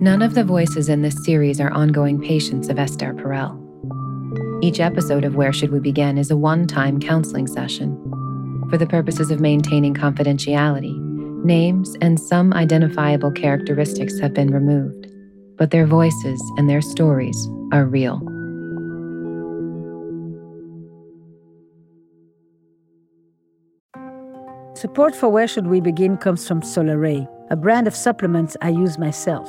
None of the voices in this series are ongoing patients of Esther Perel. Each episode of Where Should We Begin is a one time counseling session. For the purposes of maintaining confidentiality, names and some identifiable characteristics have been removed, but their voices and their stories are real. Support for Where Should We Begin comes from Solaray, a brand of supplements I use myself.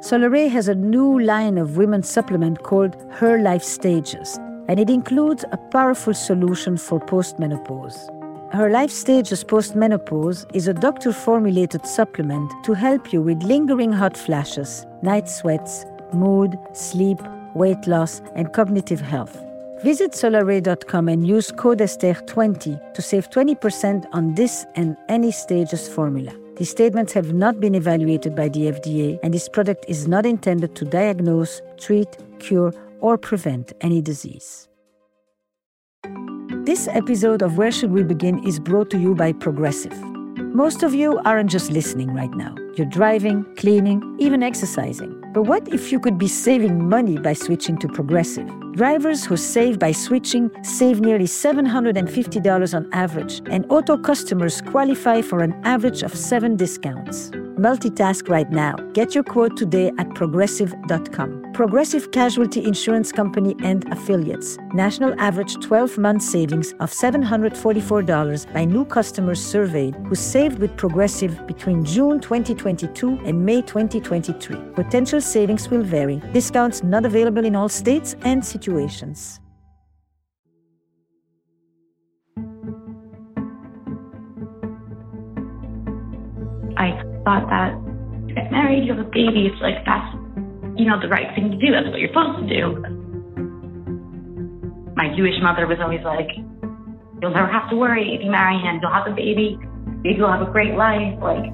Solaray has a new line of women's supplement called Her Life Stages, and it includes a powerful solution for postmenopause. Her Life Stages Postmenopause is a doctor formulated supplement to help you with lingering hot flashes, night sweats, mood, sleep, weight loss, and cognitive health. Visit solaray.com and use code ESTHER20 to save 20% on this and any stages formula. These statements have not been evaluated by the FDA, and this product is not intended to diagnose, treat, cure, or prevent any disease. This episode of Where Should We Begin is brought to you by Progressive. Most of you aren't just listening right now. You're driving, cleaning, even exercising. But what if you could be saving money by switching to Progressive? Drivers who save by switching save nearly $750 on average, and auto customers qualify for an average of seven discounts. Multitask right now. Get your quote today at progressive.com. Progressive Casualty Insurance Company and Affiliates. National average 12 month savings of $744 by new customers surveyed who saved with Progressive between June 2022 and May 2023. Potential savings will vary. Discounts not available in all states and situations. I thought that get married, you have a baby, it's like that's you know the right thing to do. That's what you're supposed to do. My Jewish mother was always like, "You'll never have to worry if you marry him. You'll have a baby. Will have a great life." Like,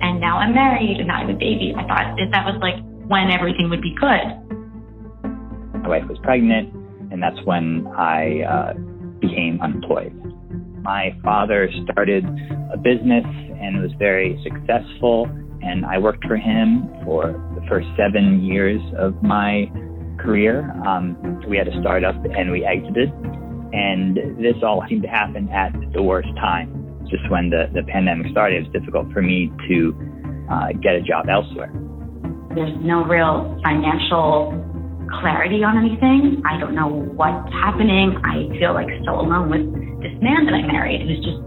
and now I'm married and I have a baby. I thought that that was like when everything would be good. My wife was pregnant, and that's when I uh, became unemployed. My father started a business and was very successful, and I worked for him for first seven years of my career. Um, we had a startup and we exited, and this all seemed to happen at the worst time. Just when the, the pandemic started, it was difficult for me to uh, get a job elsewhere. There's no real financial clarity on anything. I don't know what's happening. I feel like so alone with this man that I married who's just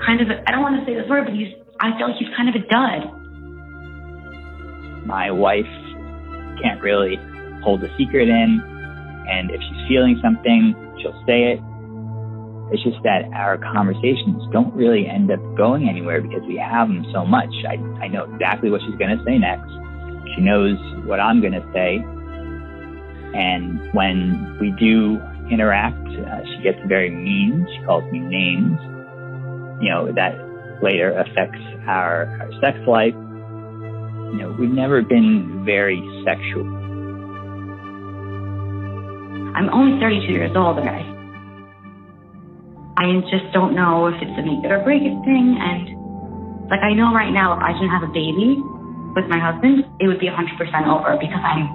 kind of, I don't want to say this word, but he's, I feel like he's kind of a dud. My wife can't really hold a secret in, and if she's feeling something, she'll say it. It's just that our conversations don't really end up going anywhere because we have them so much. I, I know exactly what she's going to say next. She knows what I'm going to say. And when we do interact, uh, she gets very mean. She calls me names. You know, that later affects our, our sex life. Know, we've never been very sexual. I'm only 32 years old, and I, I just don't know if it's a make it or break it thing. And like, I know right now, if I didn't have a baby with my husband, it would be 100% over because I'm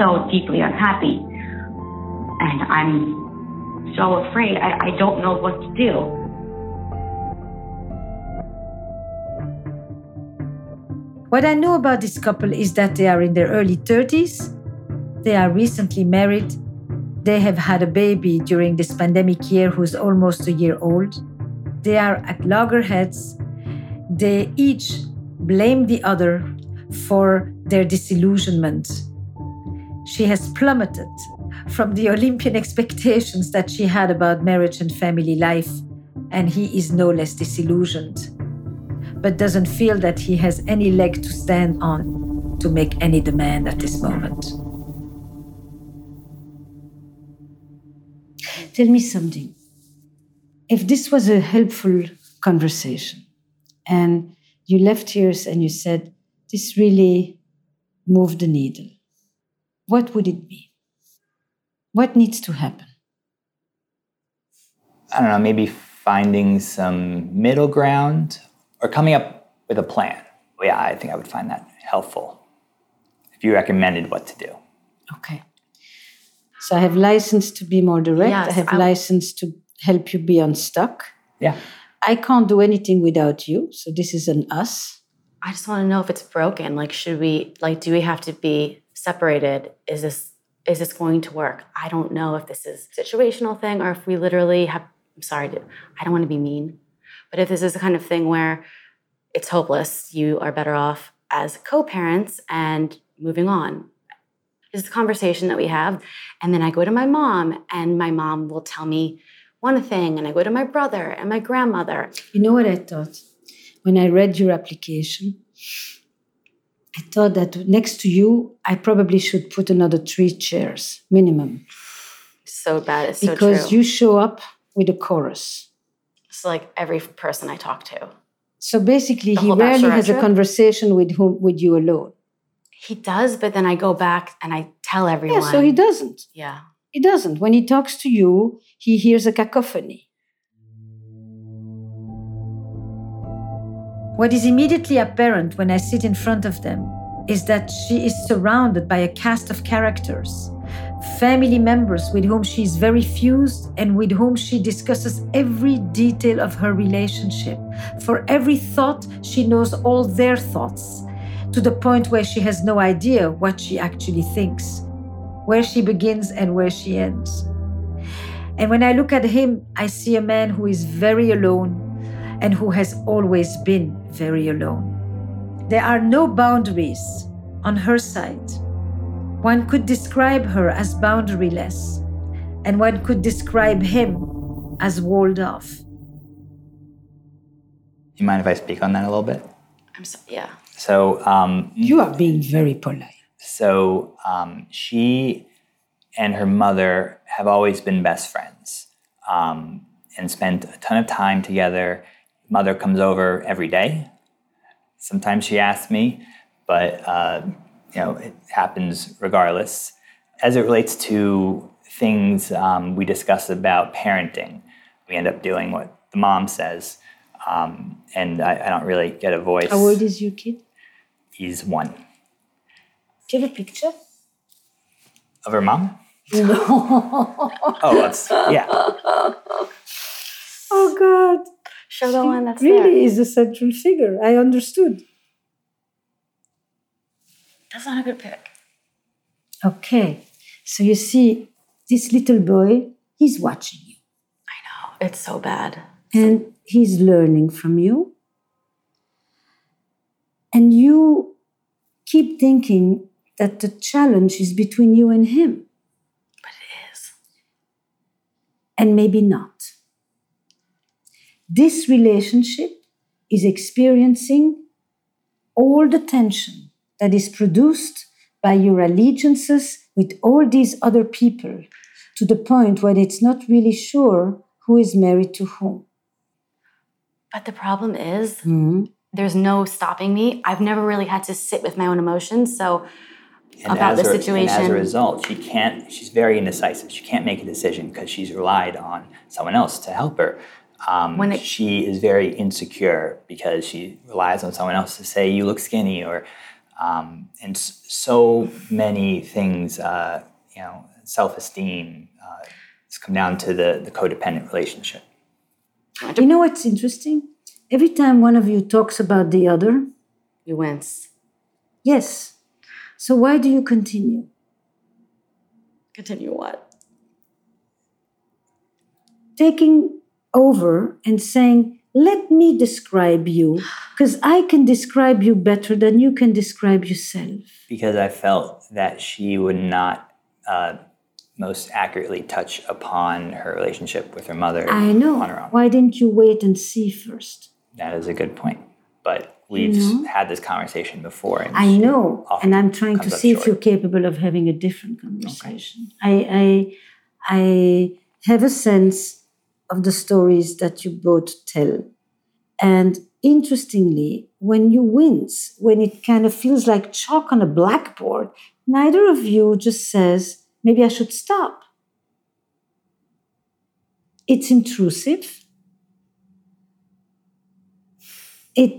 so deeply unhappy. And I'm so afraid. I, I don't know what to do. What I know about this couple is that they are in their early 30s. They are recently married. They have had a baby during this pandemic year who's almost a year old. They are at loggerheads. They each blame the other for their disillusionment. She has plummeted from the Olympian expectations that she had about marriage and family life, and he is no less disillusioned, but doesn't feel that he has any leg to stand on to make any demand at this moment. Tell me something. If this was a helpful conversation and you left here and you said, this really moved the needle, what would it be? What needs to happen? I don't know, maybe finding some middle ground or coming up with a plan. But yeah, I think I would find that helpful if you recommended what to do. Okay. So I have license to be more direct. Yes, I have I- license to help you be unstuck. Yeah. I can't do anything without you. So this is an us. I just want to know if it's broken. Like, should we like do we have to be separated? Is this is this going to work? I don't know if this is a situational thing or if we literally have I'm sorry, I don't want to be mean, but if this is the kind of thing where it's hopeless, you are better off as co-parents and moving on. This is the conversation that we have. And then I go to my mom, and my mom will tell me one thing, and I go to my brother and my grandmother. You know what I thought? When I read your application, I thought that next to you, I probably should put another three chairs minimum So bad. It's so because you show up with a chorus. It's like every person I talk to. So basically, he rarely has a conversation with whom with you alone. He does, but then I go back and I tell everyone. Yeah, so he doesn't. Yeah. He doesn't. When he talks to you, he hears a cacophony. What is immediately apparent when I sit in front of them is that she is surrounded by a cast of characters, family members with whom she is very fused and with whom she discusses every detail of her relationship. For every thought, she knows all their thoughts, to the point where she has no idea what she actually thinks, where she begins and where she ends. And when I look at him, I see a man who is very alone and who has always been very alone. There are no boundaries on her side. One could describe her as boundaryless, and one could describe him as walled off. Do you mind if I speak on that a little bit? I'm so, yeah. So, um, You are being very polite. so um, she and her mother have always been best friends um, and spent a ton of time together. Mother comes over every day. Sometimes she asks me, but uh, you know it happens regardless. As it relates to things um, we discuss about parenting, we end up doing what the mom says, um, and I, I don't really get a voice. How old is your kid? He's one Do you have a picture? of her mom. No. Oh, that's yeah. oh, God. Show the one that's really there. is a central figure. I understood. That's not a good pick. Okay. So you see, this little boy, he's watching you I know. It's so bad. and he's learning from you. And you keep thinking that the challenge is between you and him, But it is. and maybe not. This relationship is experiencing all the tension that is produced by your allegiances with all these other people to the point where it's not really sure who is married to whom. But the problem is Mhm. there's no stopping me. I've never really had to sit with my own emotions. So And about the situation. And as a result, she can't. She's very indecisive. She can't make a decision because she's relied on someone else to help her. Um, When it- she is very insecure because she relies on someone else to say you look skinny or, um, and so many things. Uh, you know, self-esteem. Uh, it's come down to the the codependent relationship. You know what's interesting? Every time one of you talks about the other, you wince. yes. So why do you continue? Continue what? Taking over and saying, let me describe you, because I can describe you better than you can describe yourself. because I felt that she would not uh, most accurately touch upon her relationship with her mother I know. on her own. Why didn't you wait and see first? That is a good point. But we've know? had this conversation before. And I know, and I'm trying to see if short. you're capable of having a different conversation. I, I, I have a sense of the stories that you both tell, and interestingly, when you wince, when it kind of feels like chalk on a blackboard, neither of you just says, "Maybe I should stop." It's intrusive. It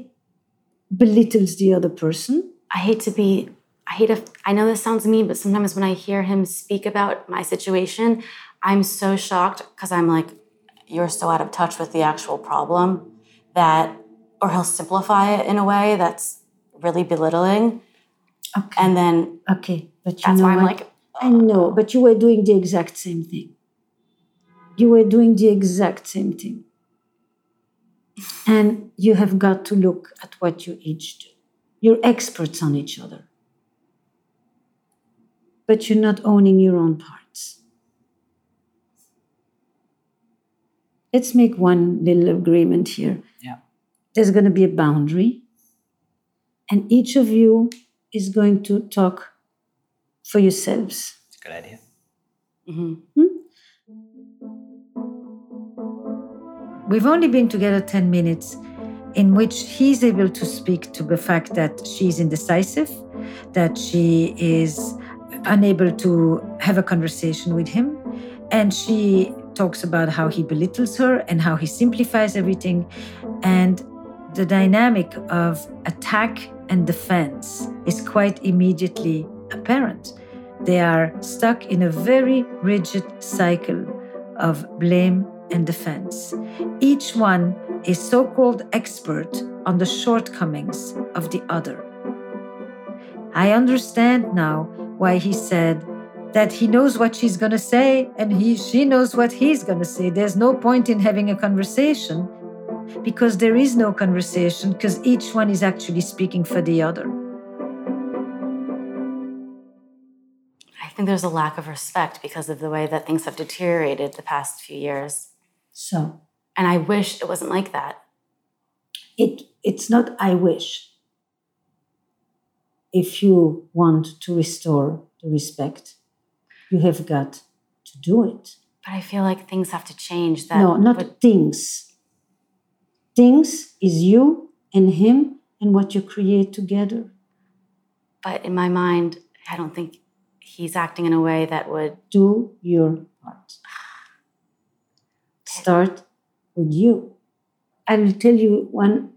belittles the other person. I hate to be, I hate if, I know this sounds mean, but sometimes when I hear him speak about my situation, I'm so shocked because I'm like, you're so out of touch with the actual problem that, or he'll simplify it in a way that's really belittling. Okay. And then okay, but you that's know why I'm what? like, I know, but you were doing the exact same thing. You were doing the exact same thing. And you have got to look at what you each do. You're experts on each other. But you're not owning your own parts. Let's make one little agreement here. Yeah. There's going to be a boundary, and each of you is going to talk for yourselves. It's a good idea. mhm. We've only been together 10 minutes in which he's able to speak to the fact that she's indecisive, that she is unable to have a conversation with him. And she talks about how he belittles her and how he simplifies everything. And the dynamic of attack and defense is quite immediately apparent. They are stuck in a very rigid cycle of blame and defense. Each one is so called expert on the shortcomings of the other. I understand now why he said that he knows what she's going to say and he she knows what he's going to say. There's no point in having a conversation because there is no conversation because each one is actually speaking for the other. I think there's a lack of respect because of the way that things have deteriorated the past few years. So, And I wish it wasn't like that. it it's not I wish. If you want to restore the respect, you have got to do it. But I feel like things have to change. That no, not would- things. Things is you and him and what you create together. but in my mind, I don't think he's acting in a way that would. Do your part. Start with you. I will tell you one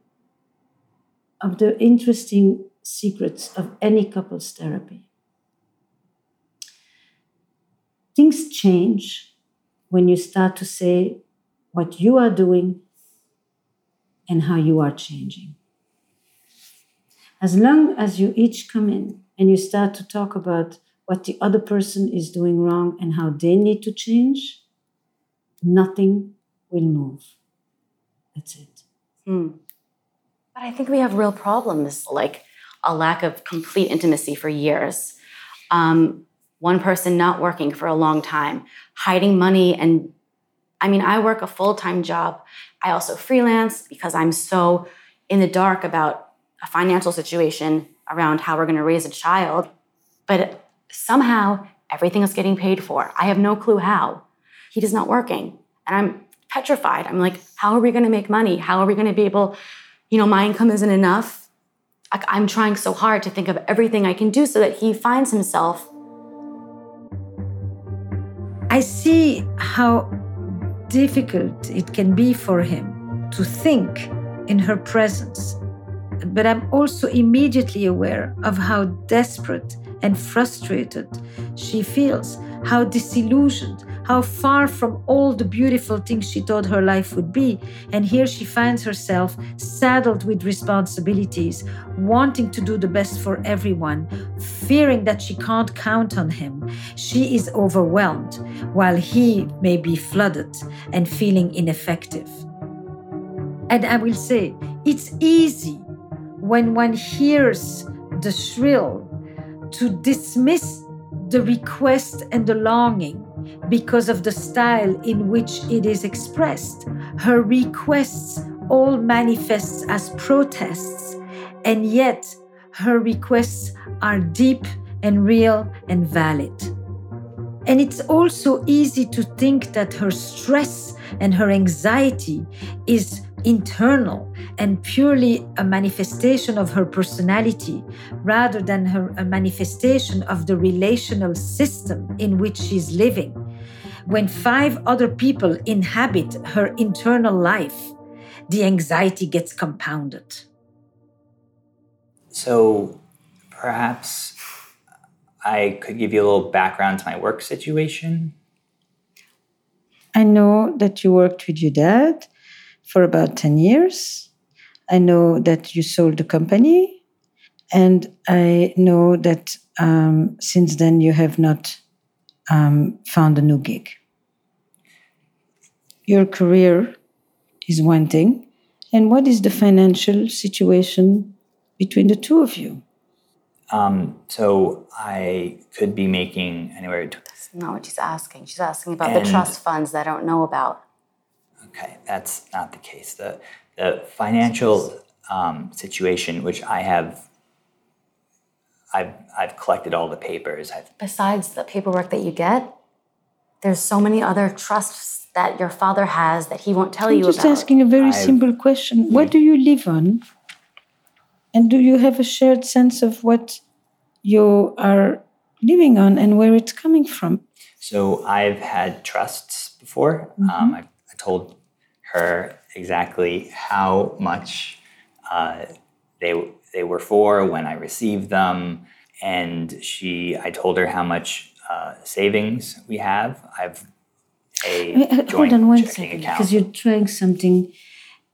of the interesting secrets of any couples therapy. Things change when you start to say what you are doing and how you are changing. As long as you each come in and you start to talk about what the other person is doing wrong and how they need to change, nothing will move. That's it. Hmm. But I think we have real problems, like a lack of complete intimacy for years. Um, one person not working for a long time, hiding money. And I mean, I work a full time job. I also freelance because I'm so in the dark about a financial situation around how we're going to raise a child. But somehow everything is getting paid for. I have no clue how. He is not working. And I'm petrified. I'm like, how are we going to make money? How are we going to be able, you know, my income isn't enough. I'm trying so hard to think of everything I can do so that he finds himself. I see how difficult it can be for him to think in her presence. But I'm also immediately aware of how desperate and frustrated she feels, how disillusioned, how far from all the beautiful things she thought her life would be. And here she finds herself saddled with responsibilities, wanting to do the best for everyone, fearing that she can't count on him. She is overwhelmed, while he may be flooded and feeling ineffective. And I will say, it's easy when one hears the shrill to dismiss the request and the longing because of the style in which it is expressed. Her requests all manifest as protests, and yet her requests are deep and real and valid. And it's also easy to think that her stress and her anxiety is internal and purely a manifestation of her personality rather than her, a manifestation of the relational system in which she's living. When five other people inhabit her internal life, the anxiety gets compounded. So perhaps I could give you a little background to my work situation. I know that you worked with your dad for about 10 years. I know that you sold the company. And I know that um, since then you have not um, found a new gig. Your career is one thing. And what is the financial situation between the two of you? Um, so I could be making anywhere. To, That's not what she's asking. She's asking about And- the trust funds that I don't know about. Okay, that's not the case. The the financial um, situation, which I have, I've I've collected all the papers. I've Besides the paperwork that you get, there's so many other trusts that your father has that he won't tell I'm you just about. asking a very I've- simple question. What do you live on? And do you have a shared sense of what you are living on and where it's coming from? So I've had trusts before. Um, I, I told her exactly how much uh, they they were for when I received them, and she I told her how much uh, savings we have. I've a Uh, uh, joint Hold on one checking account. because you're trying something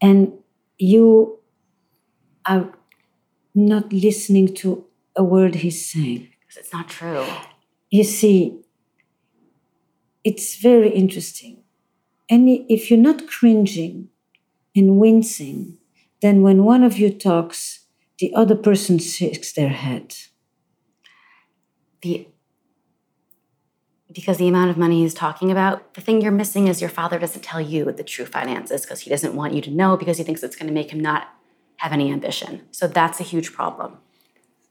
and you are not listening to a word he's saying. because It's not true. You see, it's very interesting. Any, if you're not cringing and wincing, then when one of you talks, the other person shakes their head. The because the amount of money he's talking about, the thing you're missing is your father doesn't tell you the true finances because he doesn't want you to know because he thinks it's going to make him not have any ambition. So that's a huge problem.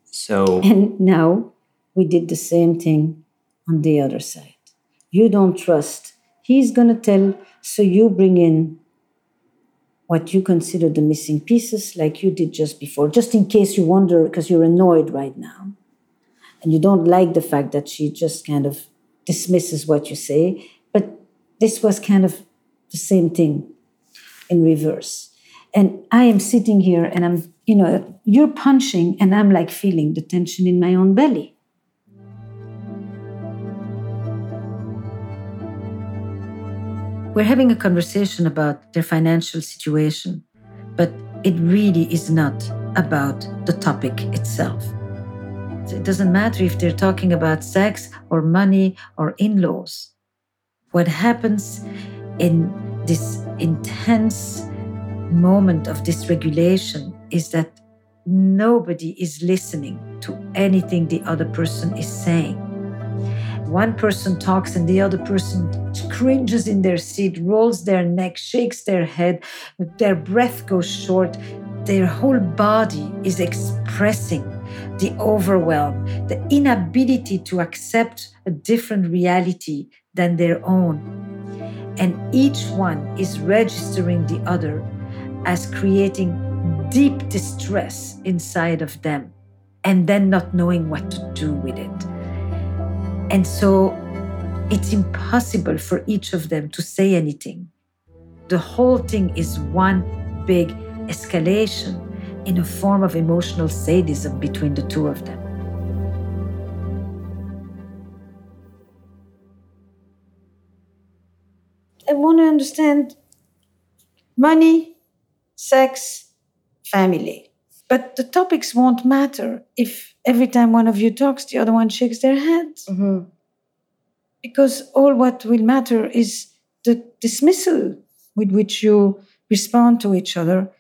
so And now we did the same thing on the other side. You don't trust. He's going to tell, so you bring in what you consider the missing pieces, like you did just before, just in case you wonder, because you're annoyed right now. And you don't like the fact that she just kind of dismisses what you say. But this was kind of the same thing in reverse. And I am sitting here and I'm, you know, you're punching and I'm like feeling the tension in my own belly. We're having a conversation about their financial situation, but it really is not about the topic itself. It doesn't matter if they're talking about sex or money or in laws. What happens in this intense moment of dysregulation is that nobody is listening to anything the other person is saying. One person talks and the other person cringes in their seat, rolls their neck, shakes their head, their breath goes short. Their whole body is expressing the overwhelm, the inability to accept a different reality than their own. And each one is registering the other as creating deep distress inside of them and then not knowing what to do with it. And so it's impossible for each of them to say anything. The whole thing is one big escalation in a form of emotional sadism between the two of them. I want to understand money, sex, family. But the topics won't matter if every time one of you talks, the other one shakes their head. Mm-hmm. Because all what will matter is the dismissal with which you respond to each other.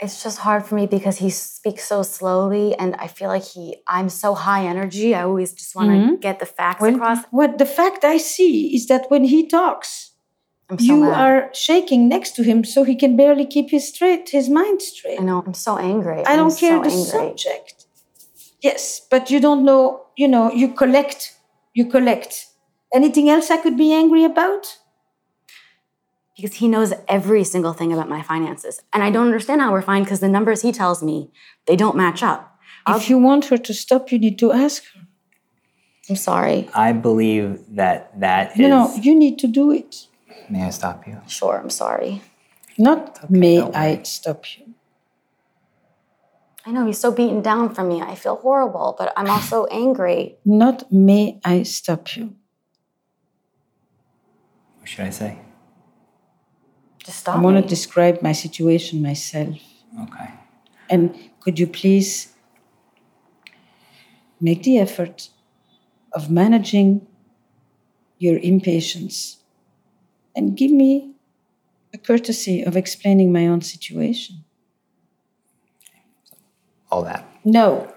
It's just hard for me because he speaks so slowly and I feel like he I'm so high energy. I always just want to Mhm. get the facts Well, across. what the fact I see is that when he talks, I'm so you mad. are shaking next to him so he can barely keep his straight, his mind straight. I know. I'm so angry. I I'm don't care so the angry. subject. Yes, but you don't know, you know, you collect, you collect. Anything else I could be angry about? because he knows every single thing about my finances. And I don't understand how we're fine because the numbers he tells me, they don't match up. If you want her to stop, you need to ask her. I'm sorry. I believe that that is. You know, you need to do it. May I stop you? Sure, I'm sorry. Not may don't I stop you. I know he's so beaten down from me. I feel horrible, but I'm also angry. Not may I stop you. What should I say? Just stop I want me. to describe my situation myself. Okay. And could you please make the effort of managing your impatience and give me a courtesy of explaining my own situation? All that. No,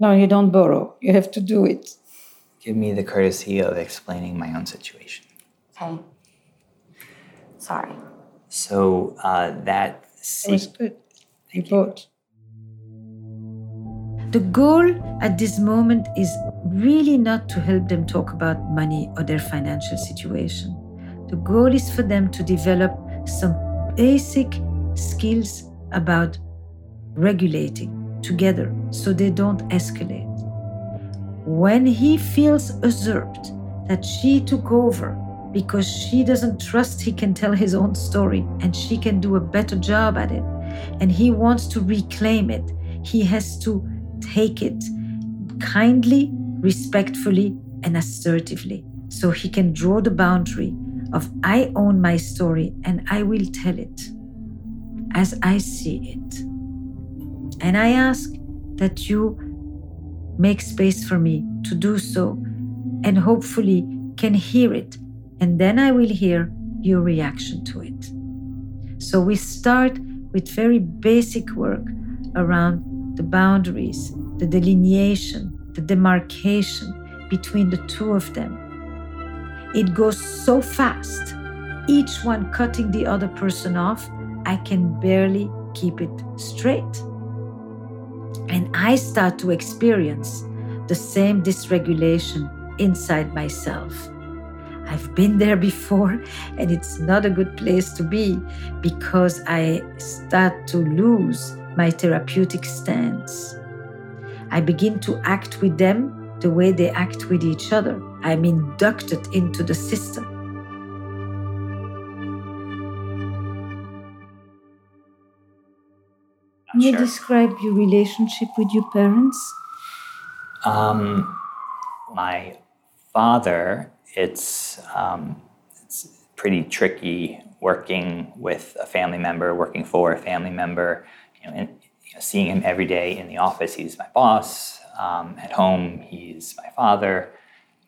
no, you don't borrow. You have to do it. Give me the courtesy of explaining my own situation. okay. Sorry. So uh, that It was se- good. You both. The goal at this moment is really not to help them talk about money or their financial situation. The goal is for them to develop some basic skills about regulating together so they don't escalate. When he feels usurped that she took over because she doesn't trust he can tell his own story and she can do a better job at it, and he wants to reclaim it, he has to take it kindly, respectfully, and assertively so he can draw the boundary of I own my story and I will tell it as I see it. And I ask that you make space for me to do so and hopefully can hear it. And then I will hear your reaction to it. So we start with very basic work around the boundaries, the delineation, the demarcation between the two of them. It goes so fast, each one cutting the other person off, I can barely keep it straight. And I start to experience the same dysregulation inside myself. I've been there before, and it's not a good place to be because I start to lose my therapeutic stance. I begin to act with them the way they act with each other. I'm inducted into the system. Can you Sure. describe your relationship with your parents? Um, my father, it's um, it's pretty tricky working with a family member, working for a family member. You know, and, you know, seeing him every day in the office, he's my boss. Um, at home, he's my father.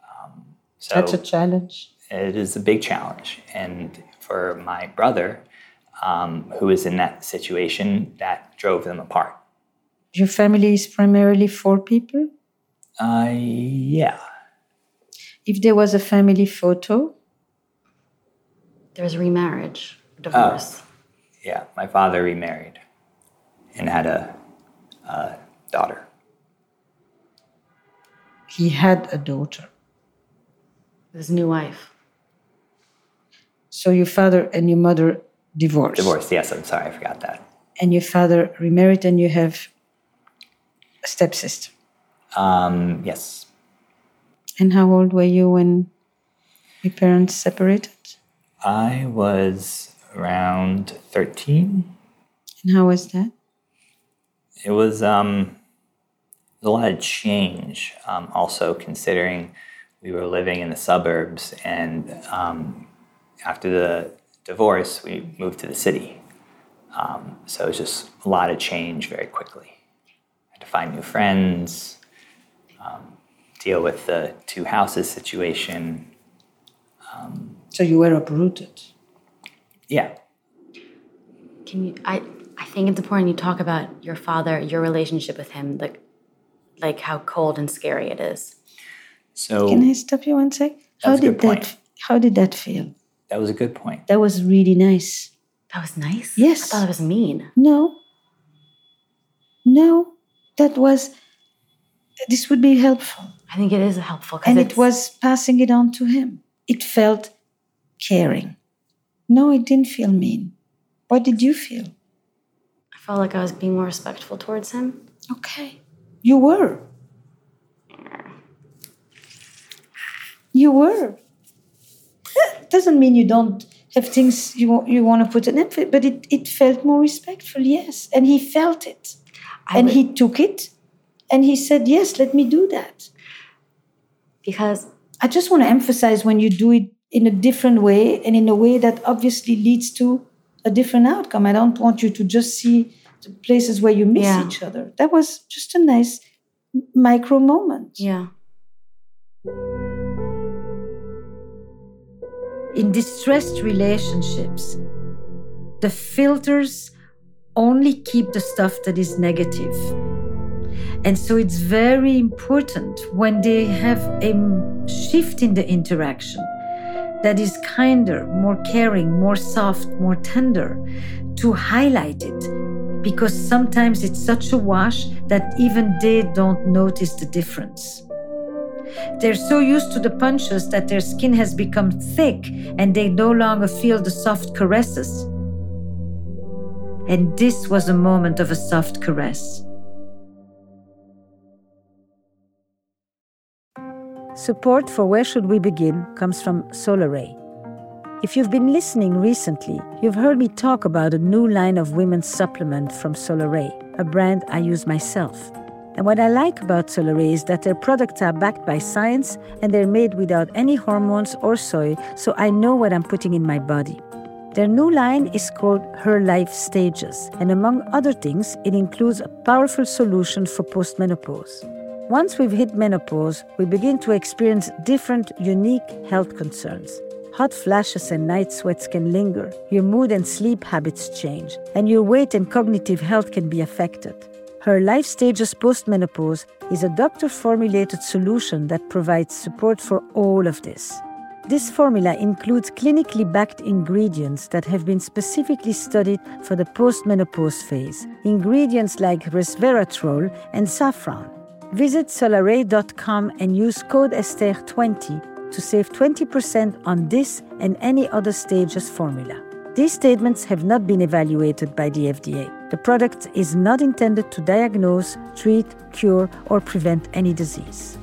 Um, so That's a challenge. it is a big challenge. And for my brother, um, who is in that situation, that drove them apart. Your family is primarily four people? Uh, yeah. If there was a family photo, There was remarriage, divorce. Yeah, my father remarried and had a, a daughter. He had a daughter. His new wife. So your father and your mother divorced. Divorced, yes, I'm sorry, I forgot that. And your father remarried, and you have a stepsister. Um, yes, And how old were you when your parents separated? I was around 13. And how was that? It was um, a lot of change, um, also considering we were living in the suburbs, and um, after the divorce, we moved to the city. Um, so it was just a lot of change very quickly. I had to find new friends, um, deal with the two houses situation. So you were uprooted. Yeah, Can you? I I think it's important you talk about your father, your relationship with him, like like how cold and scary it is. so Can I stop you one sec? How That's a did good point. that? How did that feel? that was a good point. That was really nice. That was nice. Yes. I thought it was mean. No. No, that was. This would be helpful. I think it is helpful and it was passing it on to him. It felt caring. No, it didn't feel mean. What did you feel? I felt like I was being more respectful towards him. Okay. You were. You were. It Doesn't mean you don't have things you, you want to put an effort, but it, it felt more respectful, yes. And he felt it. I and would, he took it and he said, Yes, let me do that. Because I just want to emphasize when you do it in a different way and in a way that obviously leads to a different outcome. I don't want you to just see the places where you miss yeah. each other. That was just a nice micro moment. Yeah. In distressed relationships, the filters only keep the stuff that is negative. And so it's very important when they have a shift in the interaction that is kinder, more caring, more soft, more tender, to highlight it. Because sometimes it's such a wash that even they don't notice the difference. They're so used to the punches that their skin has become thick and they no longer feel the soft caresses. And this was a moment of a soft caress. Support for Where Should We Begin comes from Solaray. If you've been listening recently, you've heard me talk about a new line of women's supplement from Solaray, a brand I use myself. And what I like about Solaray is that their products are backed by science and they're made without any hormones or soy, so I know what I'm putting in my body. Their new line is called Her Life Stages, and among other things, it includes a powerful solution for postmenopause. Once we've hit menopause, we begin to experience different, unique health concerns. Hot flashes and night sweats can linger, your mood and sleep habits change, and your weight and cognitive health can be affected. Her Life Stages Postmenopause is a doctor formulated solution that provides support for all of this. This formula includes clinically backed ingredients that have been specifically studied for the postmenopause phase, ingredients like resveratrol and saffron. Visit solaray.com and use code Esther20 to save 20% on this and any other stages formula. These statements have not been evaluated by the FDA. The product is not intended to diagnose, treat, cure, or prevent any disease.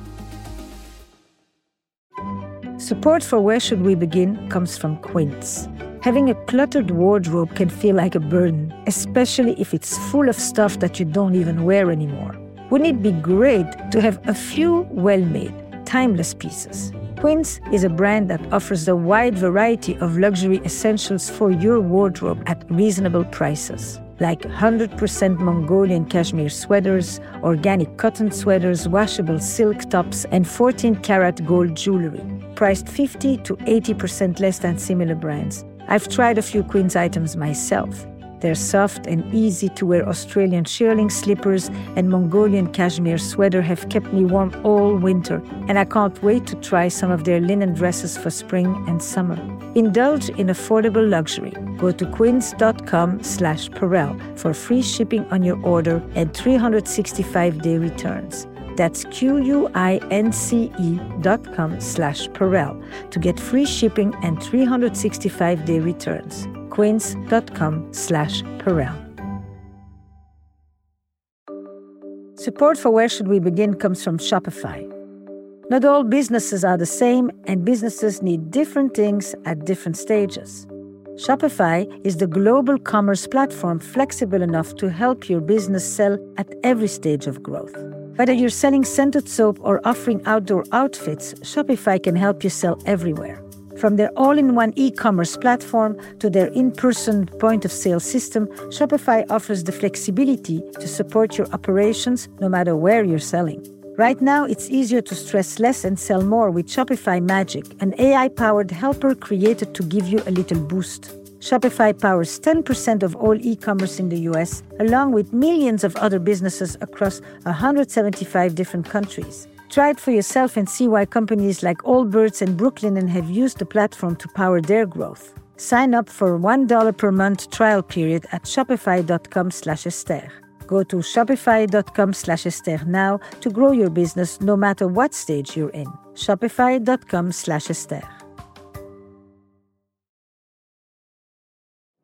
Support for Where Should We Begin comes from Quince. Having a cluttered wardrobe can feel like a burden, especially if it's full of stuff that you don't even wear anymore. Wouldn't it be great to have a few well made, timeless pieces? Quince is a brand that offers a wide variety of luxury essentials for your wardrobe at reasonable prices, like 100% Mongolian cashmere sweaters, organic cotton sweaters, washable silk tops, and 14 karat gold jewelry, priced 50 to 80% less than similar brands. I've tried a few Quince items myself their soft and easy to wear Australian shearling slippers and Mongolian cashmere sweater have kept me warm all winter, and I can't wait to try some of their linen dresses for spring and summer. Indulge in affordable luxury. Go to quince.com slash Perel for free shipping on your order and 365-day returns. That's Q-U-I-N-C-E dot com slash Perel to get free shipping and 365-day returns quince.com slash Perel. Support for Where Should We Begin comes from Shopify. Not all businesses are the same, and businesses need different things at different stages. Shopify is the global commerce platform flexible enough to help your business sell at every stage of growth. Whether you're selling scented soap or offering outdoor outfits, Shopify can help you sell everywhere. From their all in one e commerce platform to their in person point of sale system, Shopify offers the flexibility to support your operations no matter where you're selling. Right now, it's easier to stress less and sell more with Shopify Magic, an AI powered helper created to give you a little boost. Shopify powers 10% of all e commerce in the US, along with millions of other businesses across 175 different countries. Try it for yourself and see why companies like Allbirds and Brooklinen have used the platform to power their growth. Sign up for a $1 per month trial period at shopify.com slash Esther. Go to shopify.com slash Esther now to grow your business no matter what stage you're in. Shopify.com slash Esther.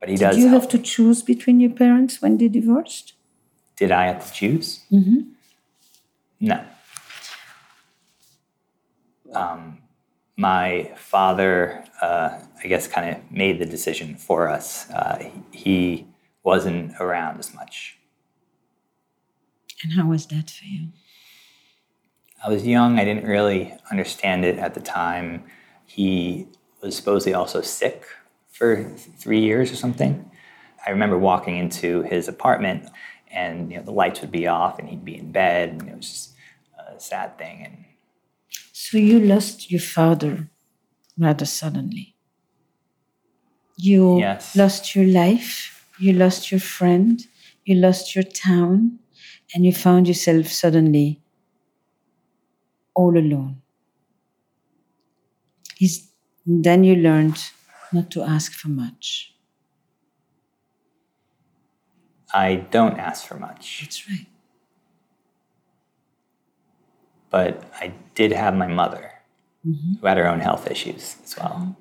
But he does. Did you help. have to choose between your parents when they divorced? Did I have to choose? Mm-hmm. No um, my father, uh, I guess, kind of made the decision for us. Uh, he wasn't around as much. And how was that for you? I was young. I didn't really understand it at the time. He was supposedly also sick for three years or something. I remember walking into his apartment and you know the lights would be off and he'd be in bed and it was just a sad thing and so you lost your father rather suddenly you yes. lost your life you lost your friend you lost your town and you found yourself suddenly all alone Is then you learned not to ask for much I don't ask for much. That's right. But I did have my mother, mm-hmm. who had her own health issues as well.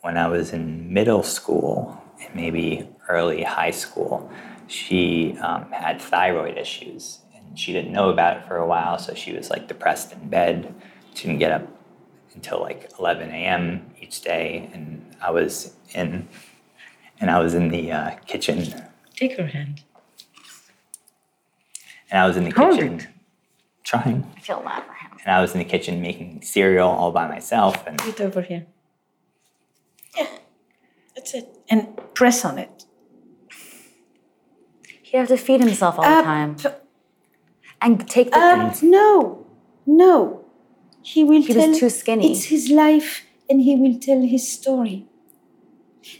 When I was in middle school, and maybe early high school, she um, had thyroid issues. And she didn't know about it for a while, so she was like depressed in bed. She didn't get up until like 11 a.m. each day. And I was in and I was in the uh, kitchen. Take her hand. And I was in the Hold kitchen it. Trying. I feel bad for him. And I was in the kitchen making cereal all by myself. And Put it over here. Yeah, that's it. And press on it. He have to feed himself all Up. the time. And take the Uh, no, no. He will He tell. was too skinny. It's his life, and he will tell his story.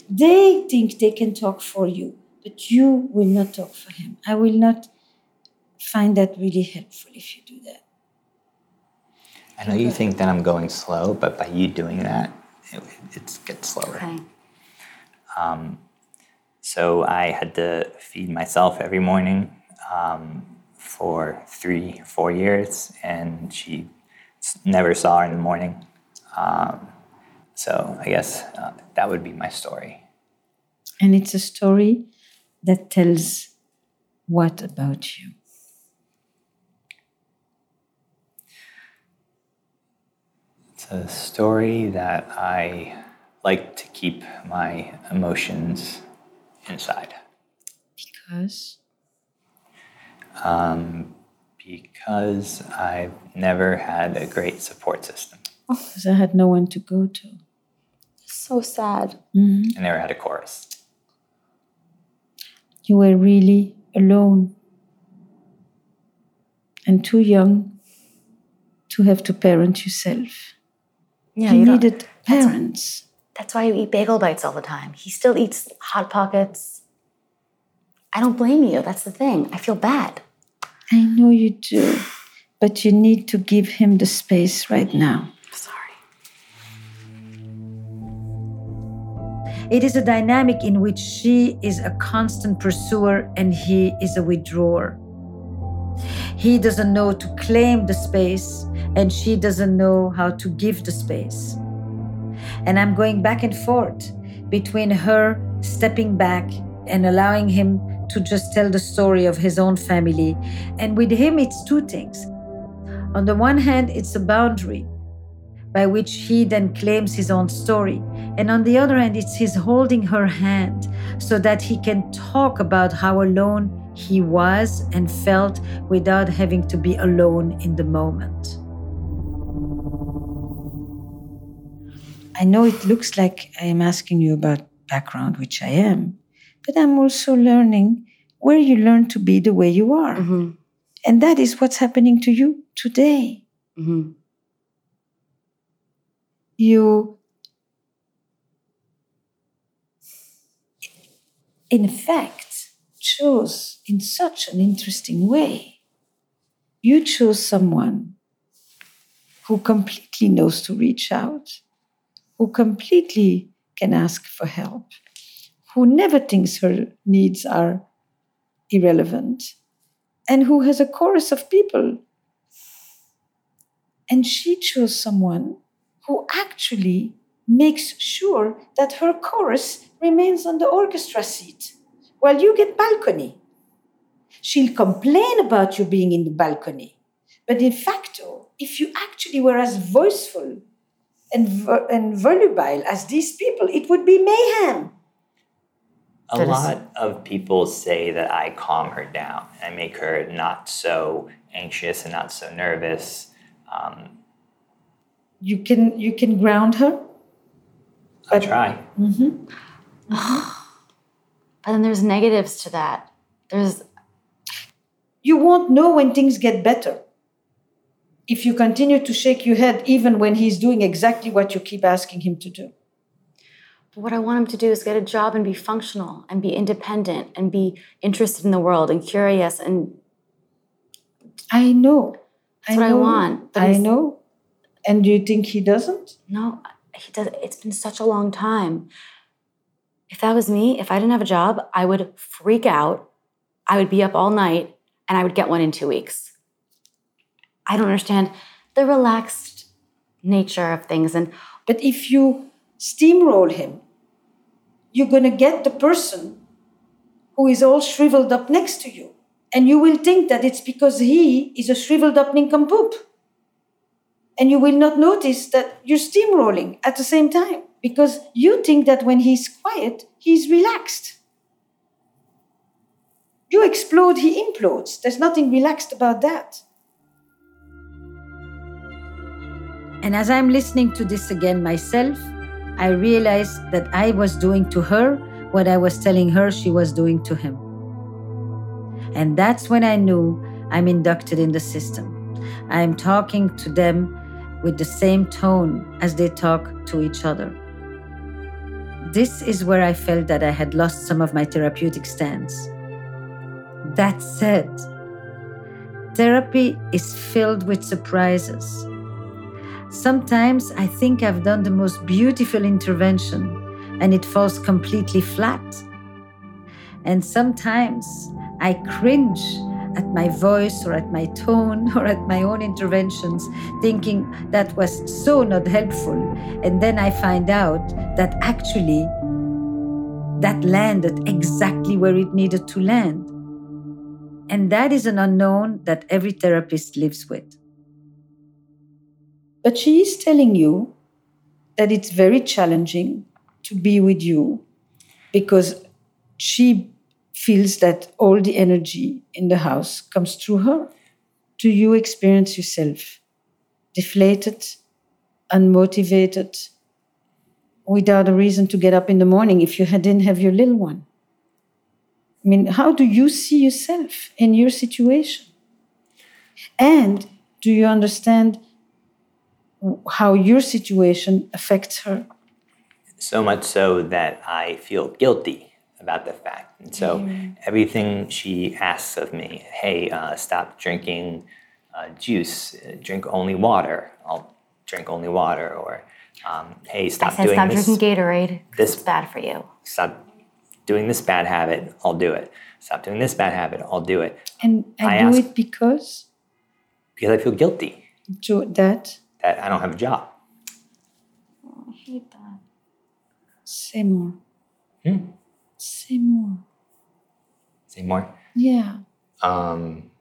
They think they can talk for you, but you will not talk for him. I will not find that really helpful if you do that. I know you think that I'm going slow, but by you doing that, it, it gets slower. Okay. Um, so I had to feed myself every morning um, for three, four years, and she never saw her in the morning. Um, so I guess uh, that would be my story. And it's a story that tells what about you? A story that I like to keep my emotions inside. Because Um, because I've never had a great support system. because I had no one to go to. So sad. Mhm. I never had a chorus. You were really alone and too young to have to parent yourself. Yeah, you you needed parents. That's why you eat bagel bites all the time. He still eats hot pockets. I don't blame you. That's the thing. I feel bad. I know you do, but you need to give him the space right now. Sorry. It is a dynamic in which she is a constant pursuer and he is a withdrawer. He doesn't know to claim the space and she doesn't know how to give the space. And I'm going back and forth between her stepping back and allowing him to just tell the story of his own family. And with him, it's two things. On the one hand, it's a boundary by which he then claims his own story. And on the other hand, it's his holding her hand so that he can talk about how alone he was and felt without having to be alone in the moment. I know it looks like I am asking you about background, which I am, but I'm also learning where you learn to be the way you are. Mm-hmm. And that is what's happening to you today. Mm-hmm. you in fact chose in such an interesting way you chose someone who completely knows to reach out who completely can ask for help who never thinks her needs are irrelevant and who has a chorus of people and she chose someone who actually makes sure that her chorus remains on the orchestra seat while you get balcony. She'll complain about you being in the balcony, but in facto, oh, if you actually were as voiceful and, vo- and voluble as these people, it would be mayhem. A lot of people say that I calm her down. I make her not so anxious and not so nervous. Um, you can you can ground her. I try. Mm-hmm. but then there's negatives to that. There's. You won't know when things get better. If you continue to shake your head, even when he's doing exactly what you keep asking him to do. But what I want him to do is get a job and be functional and be independent and be interested in the world and curious and. I know. That's I what know. I want. I know. And do you think he doesn't? No, he does. It's been such a long time. If that was me, if I didn't have a job, I would freak out. I would be up all night and I would get one in two weeks. I don't understand the relaxed nature of things. And but if you steamroll him, you're going to get the person who is all shriveled up next to you. And you will think that it's because he is a shriveled up nincompoop. And you will not notice that you're steamrolling at the same time because you think that when he's quiet, he's relaxed. You explode, he implodes. There's nothing relaxed about that. And as I'm listening to this again myself, I realized that I was doing to her what I was telling her she was doing to him. And that's when I knew I'm inducted in the system. I am talking to them with the same tone as they talk to each other. This is where I felt that I had lost some of my therapeutic stance. That said, therapy is filled with surprises. Sometimes I think I've done the most beautiful intervention and it falls completely flat. And sometimes I cringe at my voice or at my tone or at my own interventions, thinking that was so not helpful. And then I find out that actually that landed exactly where it needed to land. And that is an unknown that every therapist lives with. But she is telling you that it's very challenging to be with you because she feels that all the energy in the house comes through her. Do you experience yourself deflated, unmotivated, without a reason to get up in the morning if you didn't have your little one? I mean, how do you see yourself in your situation? And do you understand how your situation affects her. So much so that I feel guilty about the fact. And so mm. everything she asks of me, hey, uh, stop drinking uh, juice, uh, drink only water. I'll drink only water. Or, um, hey, stop I said doing stop this. drinking Gatorade. This is bad for you. Stop doing this bad habit. I'll do it. Stop doing this bad habit. I'll do it. And I, I do ask, it because? Because I feel guilty. Do that that I don't have a job. Oh, I hate that. Say more. Hmm? Say more. Say more? Yeah. Um,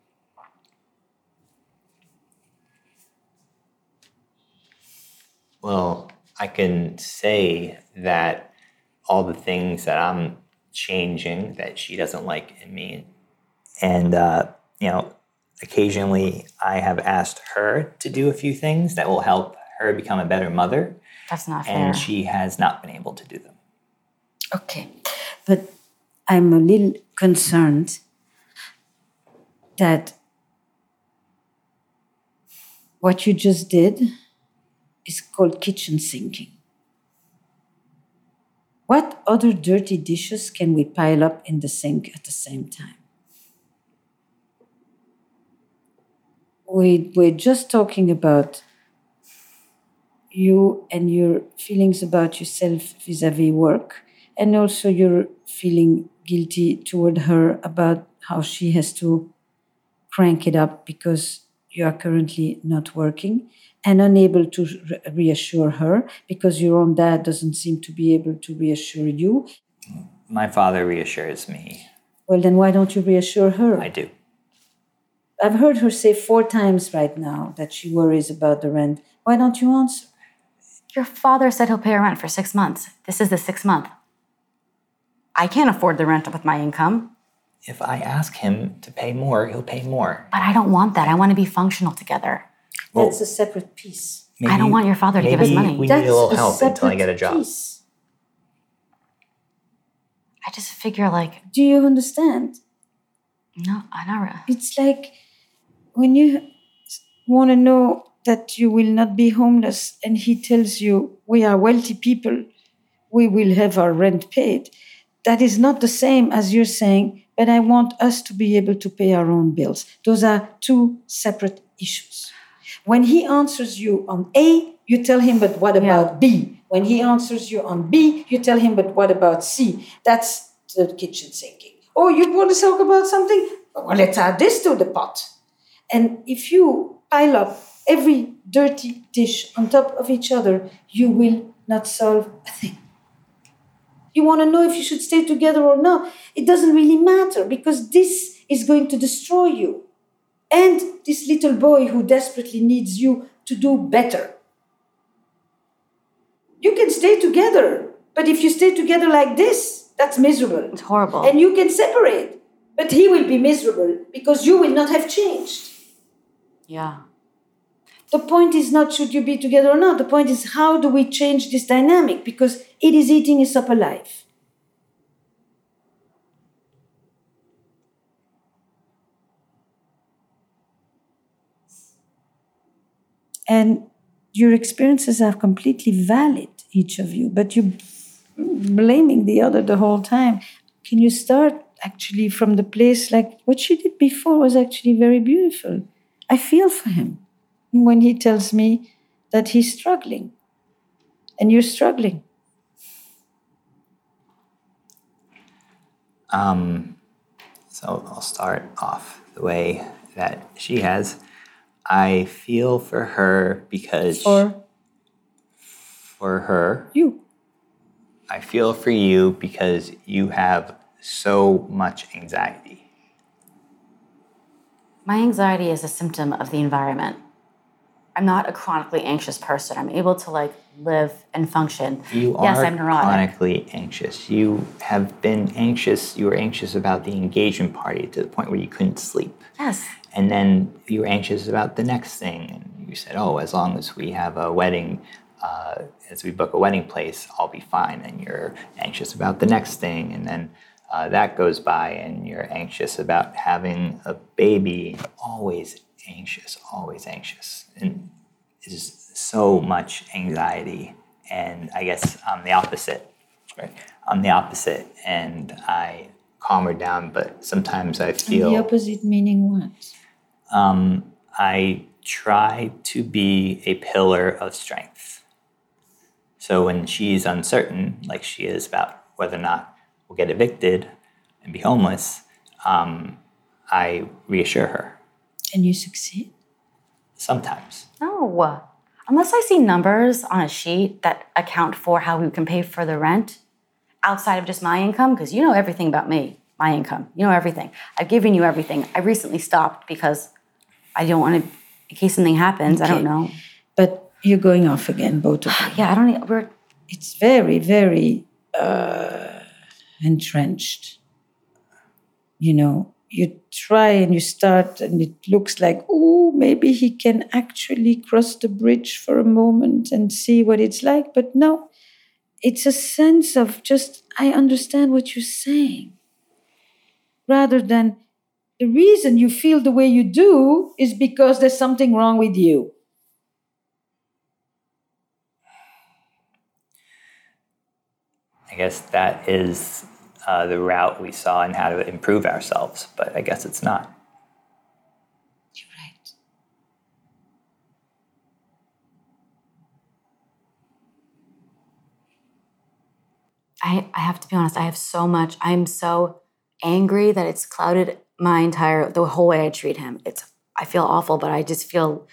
well, I can say that all the things that I'm changing that she doesn't like in me, and uh, you know, occasionally I have asked her to do a few things that will help her become a better mother. That's not fair. And she has not been able to do them. Okay. But I'm a little concerned that what you just did is called kitchen sinking. What other dirty dishes can we pile up in the sink at the same time? We we're just talking about you and your feelings about yourself vis-a-vis work and also your feeling guilty toward her about how she has to crank it up because you are currently not working and unable to re- reassure her because your own dad doesn't seem to be able to reassure you. My father reassures me. Well, then why don't you reassure her? I do. I've heard her say four times right now that she worries about the rent. Why don't you answer? Your father said he'll pay her rent for six months. This is the sixth month. I can't afford the rent with my income. If I ask him to pay more, he'll pay more. But I don't want that. I want to be functional together. Well, That's a separate piece. I don't want your father to give us maybe money. We That's need a little a help until I get a job. piece. I just figure like, Do you understand? no, I never. It's like when you want to know that you will not be homeless and he tells you, We are wealthy people, we will have our rent paid. That is not the same as you're saying, but I want us to be able to pay our own bills. Those are two separate issues. When he answers you on A, you tell him, But what about B? When he answers you on B, you tell him, But what about C? That's the kitchen sinking. Oh, you want to talk about something? Well, let's add this to the pot. And if you pile up every dirty dish on top of each other, you will not solve a thing. You want to know if you should stay together or not? It doesn't really matter because this is going to destroy you. And this little boy who desperately needs you to do better. You can stay together, but if you stay together like this, that's miserable. It's horrible. And you can separate, but he will be miserable because you will not have changed. Yeah. The point is not should you be together or not. The point is how do we change this dynamic because it is eating us up alive. And your experiences are completely valid, each of you, but you're blaming the other the whole time. Can you start actually from the place like what she did before was actually very beautiful? I feel for him when he tells me that he's struggling and you're struggling. Um, so I'll start off the way that she has. I feel for her because Or for her, you. I feel for you because you have so much anxiety. My anxiety is a symptom of the environment. I'm not a chronically anxious person. I'm able to like live and function. You yes, are I'm neurotic. chronically anxious. You have been anxious. You were anxious about the engagement party to the point where you couldn't sleep. Yes. And then you were anxious about the next thing. And you said, oh, as long as we have a wedding, uh, as we book a wedding place, I'll be fine. And you're anxious about the next thing. And then uh, that goes by, and you're anxious about having a baby. Always anxious, always anxious. And it's just so much anxiety. And I guess I'm the opposite. Right? I'm the opposite. And I calm her down, but sometimes I And feel the opposite meaning what? um, I try to be a pillar of strength. So when she's uncertain, like she is about whether or not we'll get evicted and be homeless, um, I reassure her And you succeed? sometimes. No. Unless I see numbers on a sheet that account for how we can pay for the rent outside of just my income, because you know everything about me, my income. You know everything. I've given you everything. I recently stopped because I don't want to, in case something happens, I don't know. But you're going off again, both of you. Yeah, I don't, we're, It's very, very uh, entrenched. You know, you try and you start, and it looks like, oh, maybe he can actually cross the bridge for a moment and see what it's like. But no, it's a sense of just, I understand what you're saying. Rather than the reason you feel the way you do is because there's something wrong with you. Guess that is uh, the route we saw in how to improve ourselves, but I guess it's not. You're right. I, I have to be honest, I have so much, I'm so angry that it's clouded my entire, the whole way I treat him. It's, I feel awful, but I just feel,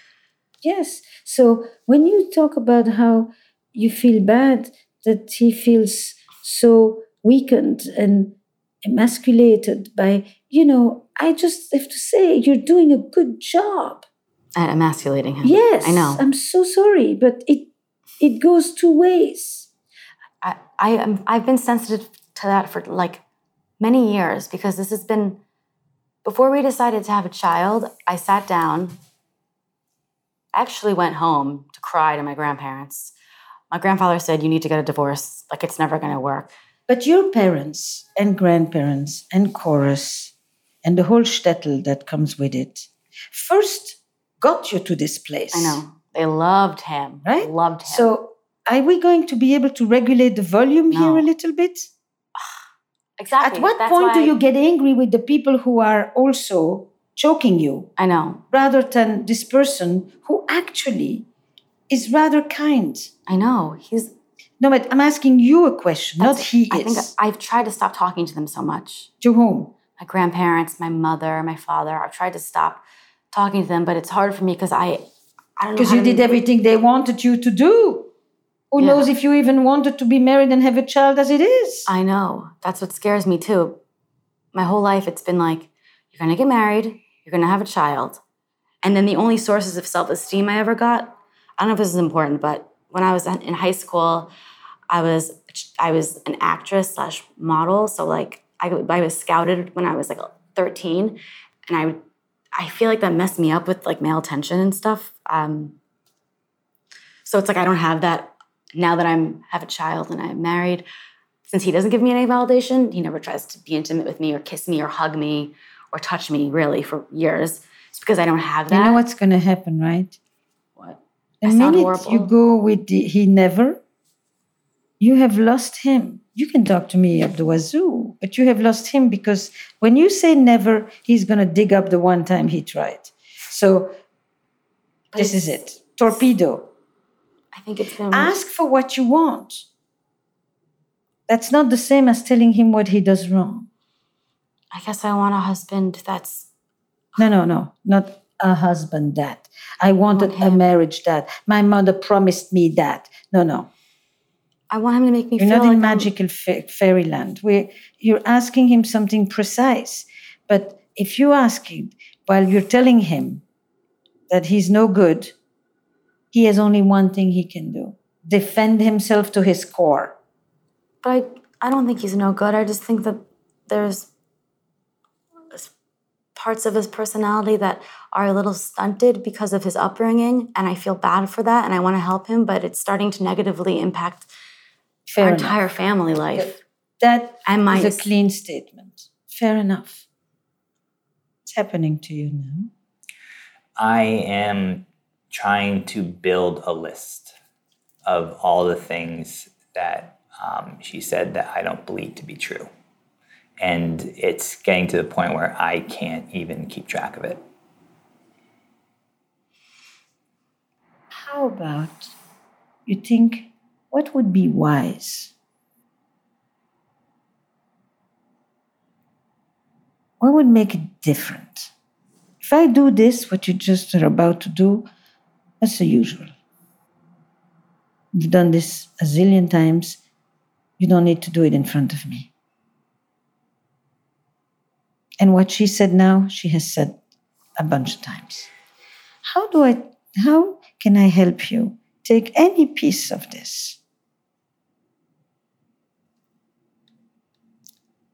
Yes. So when you talk about how you feel bad that he feels so weakened and emasculated by, you know, I just have to say you're doing a good job. at emasculating him. Yes. I know. I'm so sorry, but it it goes two ways. I, I am, I've been sensitive to that for like many years because this has been before we decided to have a child. I sat down, actually went home to cry to my grandparents. My grandfather said, You need to get a divorce. Like, it's never going to work. But your parents and grandparents and chorus and the whole shtetl that comes with it first got you to this place. I know. They loved him. Right? Loved him. So, are we going to be able to regulate the volume No. here a little bit? exactly. At what That's point do you get angry with the people who are also choking you I know. rather than this person who actually is rather kind? I know. He's. No, but I'm asking you a question, not he I is. think I've tried to stop talking to them so much. to whom? My grandparents, my mother, my father. I've tried to stop talking to them, but it's hard for me because I, I don't know. Because you did everything they wanted you to do. Who Yeah. knows if you even wanted to be married and have a child as it is? I know. That's what scares me too. My whole life, it's been like, you're going to get married, you're going to have a child. And then the only sources of self esteem I ever got, I don't know if this is important, but when I was in high school, I was I was an actress slash model. So like I, I was scouted when I was like 13, and I would I feel like that messed me up with like male attention and stuff. Um, so it's like I don't have that now that I'm have a child and I'm married since he doesn't give me any validation, he never tries to be intimate with me or kiss me or hug me or touch me really for years. It's because I don't have that. You know what's going to happen, right? The I minute you go with the he never, you have lost him. You can talk to me up the wazoo, but you have lost him because when you say never, he's going to dig up the one time he tried. So But this is it. Torpedo. I think it's Ask for what you want. That's not the same as telling him what he does wrong. I guess I want a husband that's No, no, no, not a husband that. I wanted a marriage that. My mother promised me that. No, no. I want him to make me You're feel not like in magical fa- fairyland. Where you're asking him something precise. But if you ask him while you're telling him that he's no good, he has only one thing he can do defend himself to his core. But I, I don't think he's no good. I just think that there's parts of his personality that are a little stunted because of his upbringing, and I feel bad for that, and I want to help him, but it's starting to negatively impact Fair our enough. entire family life. That And mine is a clean statement. Fair enough. It's happening to you now. I am trying to build a list of all the things that um, she said that I don't believe to be true. And it's getting to the point where I can't even keep track of it. How about you think what would be wise? What would make it different? If I do this, what you just are about to do, that's the usual. You've done this a zillion times. You don't need to do it in front of me. And what she said now, she has said a bunch of times. How do I, how can I help you take any piece of this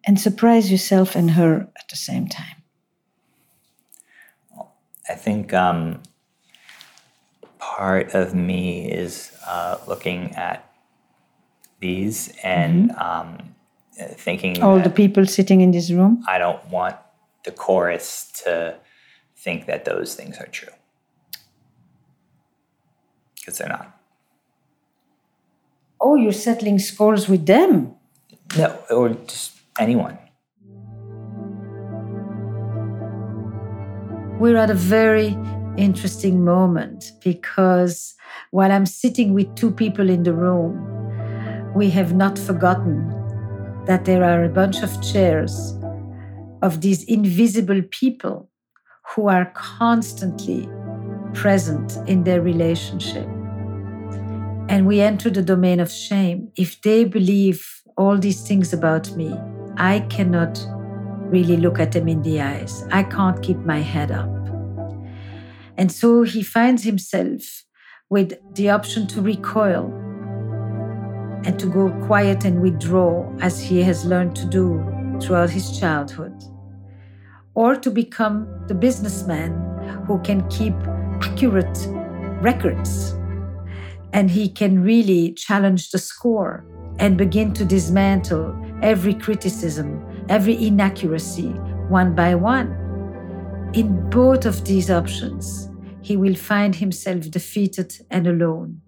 and surprise yourself and her at the same time? I think um, part of me is uh, looking at these and um, Uh, thinking All that the people sitting in this room? I don't want the chorus to think that those things are true. Because they're not. Oh, you're settling scores with them. No, or just anyone. We're at a very interesting moment because while I'm sitting with two people in the room, we have not forgotten that there are a bunch of chairs of these invisible people who are constantly present in their relationship. And we enter the domain of shame. If they believe all these things about me, I cannot really look at them in the eyes. I can't keep my head up. And so he finds himself with the option to recoil and to go quiet and withdraw as he has learned to do throughout his childhood, or to become the businessman who can keep accurate records and he can really challenge the score and begin to dismantle every criticism, every inaccuracy, one by one. In both of these options, he will find himself defeated and alone.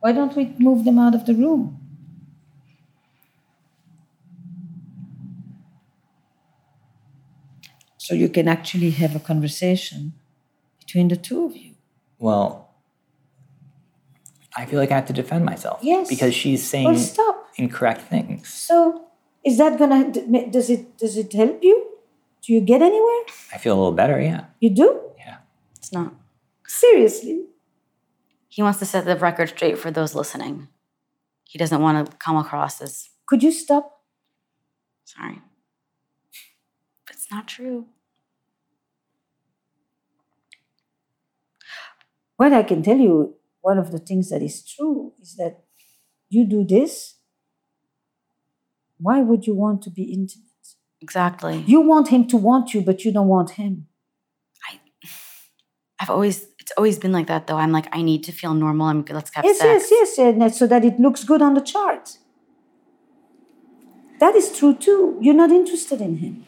Why don't we move them out of the room? So you can actually have a conversation between the two of you. Well, I feel like I have to defend myself. Yes. Because she's saying Well, stop. incorrect things. So is that gonna does it does it help you? Do you get anywhere? I feel a little better, yeah. You do? Yeah. It's not. Seriously? He wants to set the record straight for those listening. He doesn't want to come across as Could you stop? sorry. But it's not true. What I can tell you, one of the things that is true is that you do this. Why would you want to be intimate? Exactly. You want him to want you, but you don't want him. I, I've always, it's always been like that though. I'm like, I need to feel normal. I'm let's have Yes, sex. yes, yes, and that- so that it looks good on the chart. That is true too. You're not interested in him.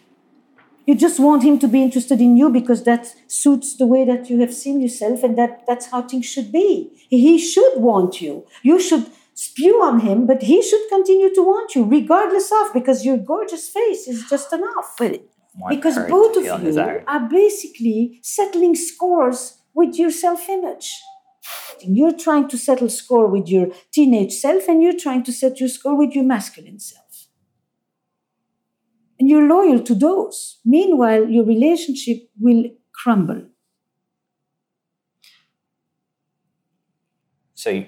You just want him to be interested in you because that suits the way that you have seen yourself, and that, that's how things should be. He should want you. You should spew on him, but he should continue to want you, regardless of, because your gorgeous face is just enough. But Want because both of you desired. are basically settling scores with your self image. You're trying to settle score with your teenage self, and you're trying to set your score with your masculine self. And you're loyal to those. Meanwhile, your relationship will crumble. So you,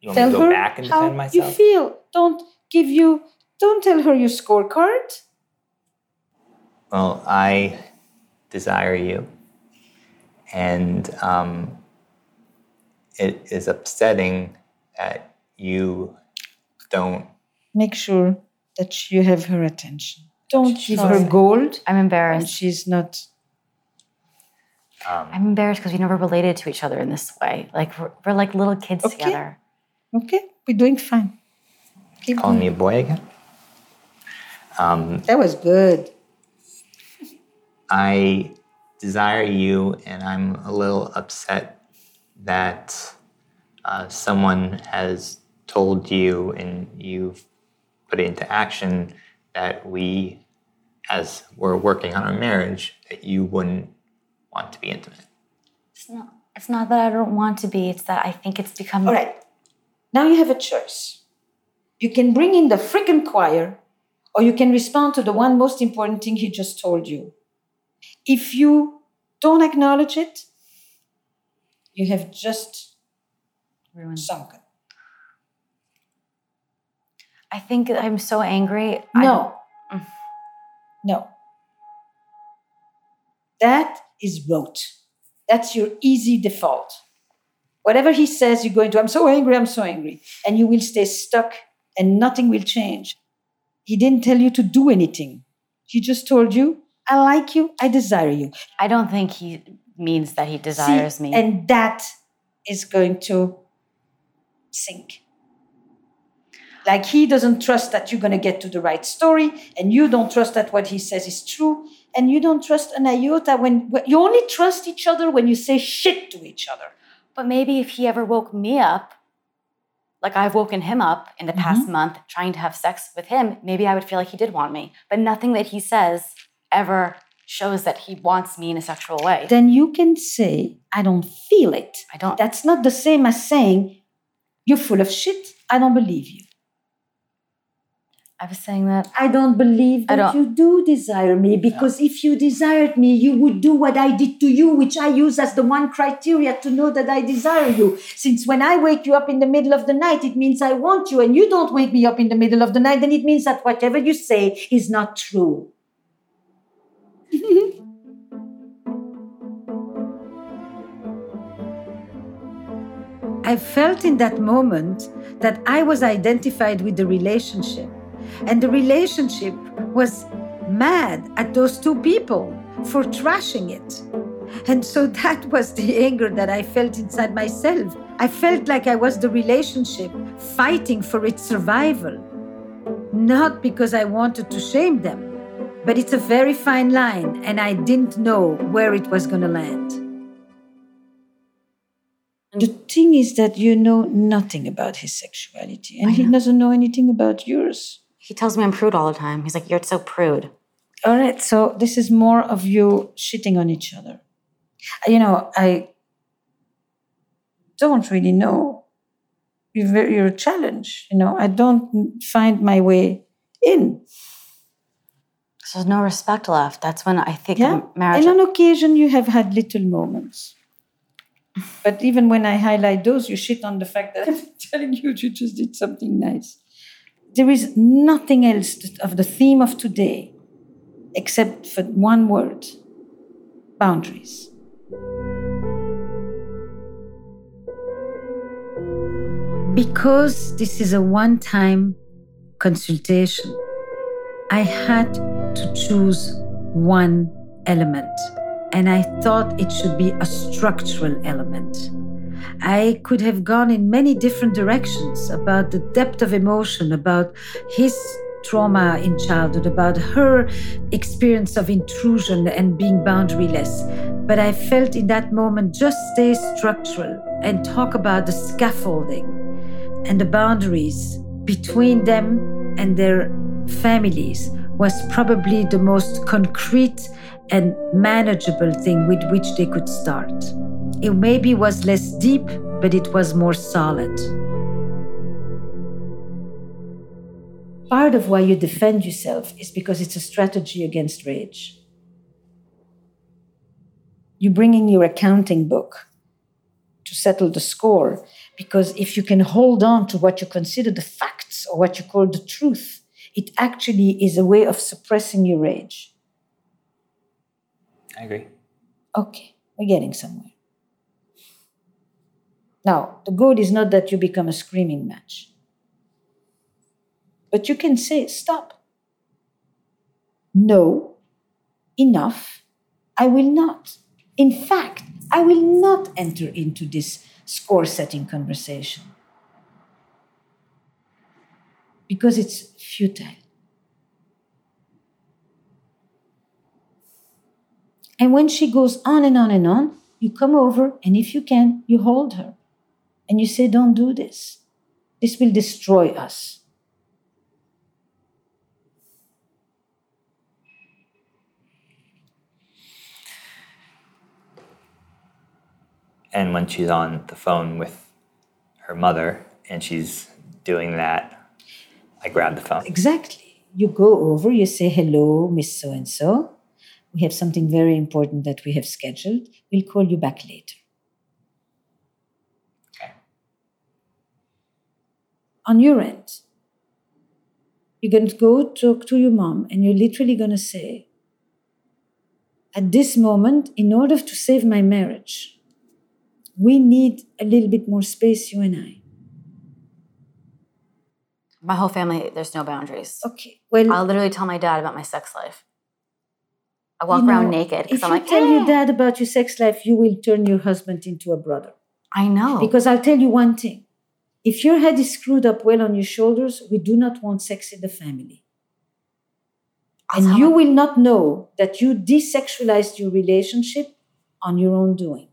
you want Tell me to go back and defend myself? you feel. Don't give you. Don't tell her your scorecard. Well, I desire you. And um, it is upsetting that you don't. Make sure that you have her attention. Don't give her gold, I'm and embarrassed. she's not Um, I'm embarrassed because we never related to each other in this way. Like we're, we're like little kids Okay. together. Okay, we're doing fine. Keep calling going. me a boy again. Um, That was good. I desire you, and I'm a little upset that uh, someone has told you and you've put it into action that we, as we're working on our marriage, that you wouldn't want to be intimate. It's not. It's not that I don't want to be. It's that I think it's become. All right. Now you have a choice. You can bring in the freaking choir, or you can respond to the one most important thing he just told you. If you don't acknowledge it, you have just ruined. sunken. I think I'm so angry. I- No. Mm. No. That is rote. That's your easy default. Whatever he says, you're going to, I'm so angry, I'm so angry. And you will stay stuck and nothing will change. He didn't tell you to do anything. He just told you, I like you, I desire you. I don't think he means that he desires See, me. And that is going to sink. Like he doesn't trust that you're going to get to the right story, and you don't trust that what he says is true, and you don't trust an iota when, when you only trust each other when you say shit to each other. but maybe if he ever woke me up, like I've woken him up in the past mm-hmm. month trying to have sex with him, maybe I would feel like he did want me. But nothing that he says ever shows that he wants me in a sexual way. Then you can say, I don't feel it. I don't. That's not the same as saying, you're full of shit. I don't believe you. I was saying that. I don't believe that don't- you do desire me because if you desired me, you would do what I did to you, which I use as the one criteria to know that I desire you. Since when I wake you up in the middle of the night, it means I want you, and you don't wake me up in the middle of the night, then it means that whatever you say is not true. I felt in that moment that I was identified with the relationship. And the relationship was mad at those two people for trashing it. And so that was the anger that I felt inside myself. I felt like I was the relationship fighting for its survival. Not because I wanted to shame them, but it's a very fine line, and I didn't know where it was going to land. The thing is that you know nothing about his sexuality, and he doesn't know anything about yours. He tells me I'm prude all the time. He's like, You're so prude. All right, so this is more of you shitting on each other. You know, I don't really know. You're, you're a challenge, you know. I don't find my way in. So no respect left. That's when I think Yeah. marriage. And on occasion, you have had little moments. But even when I highlight those, you shit on the fact that I'm telling you you just did something nice. There is nothing else of the theme of today except for one word boundaries. Because this is a one time consultation, I had to choose one element, and I thought it should be a structural element. I could have gone in many different directions about the depth of emotion, about his trauma in childhood, about her experience of intrusion and being boundaryless. But I felt in that moment just stay structural and talk about the scaffolding and the boundaries between them and their families was probably the most concrete and manageable thing with which they could start. It maybe was less deep, but it was more solid. Part of why you defend yourself is because it's a strategy against rage. You bring in your accounting book to settle the score because if you can hold on to what you consider the facts or what you call the truth, it actually is a way of suppressing your rage. I agree. Okay, we're getting somewhere. Now, the goal is not that you become a screaming match, but you can say, stop. No, enough. I will not. In fact, I will not enter into this score setting conversation because it's futile. And when she goes on and on and on, you come over and if you can, you hold her and you say, Don't do this. This will destroy us. And when she's on the phone with her mother and she's doing that, I grab the phone. Exactly. You go over, you say, Hello, Miss So and so. We have something very important that we have scheduled. We'll call you back later. Okay. On your end, you're going to go talk to your mom and you're literally going to say, At this moment, in order to save my marriage, we need a little bit more space, you and I. My whole family, there's no boundaries. Okay. Well, I'll literally tell my dad about my sex life. I walk you know, around naked because If I'm you like, tell your "Eh." dad about your sex life, you will turn your husband into a brother. I know. Because I'll tell you one thing if your head is screwed up well on your shoulders, we do not want sex in the family. I'll And you my- will not know that you desexualized your relationship on your own doing.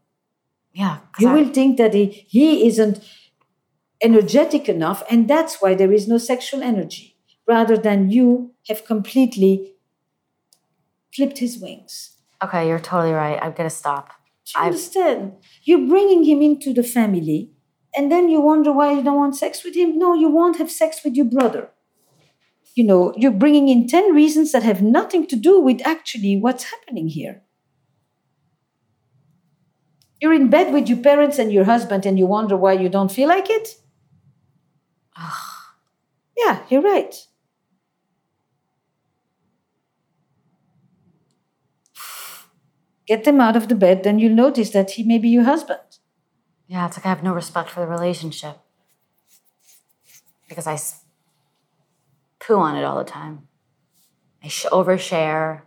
Yeah. You I- will think that he, he isn't energetic enough, and that's why there is no sexual energy, rather than you have completely clipped his wings. Okay, you're totally right. I'm gonna stop. Do you I've- understand? You're bringing him into the family, and then you wonder why you don't want sex with him. No, you won't have sex with your brother. You know, you're bringing in 10 reasons that have nothing to do with actually what's happening here. You're in bed with your parents and your husband, and you wonder why you don't feel like it? Yeah, you're right. Get them out of the bed, then you'll notice that he may be your husband. Yeah, it's like I have no respect for the relationship because I poo on it all the time. I sh- overshare.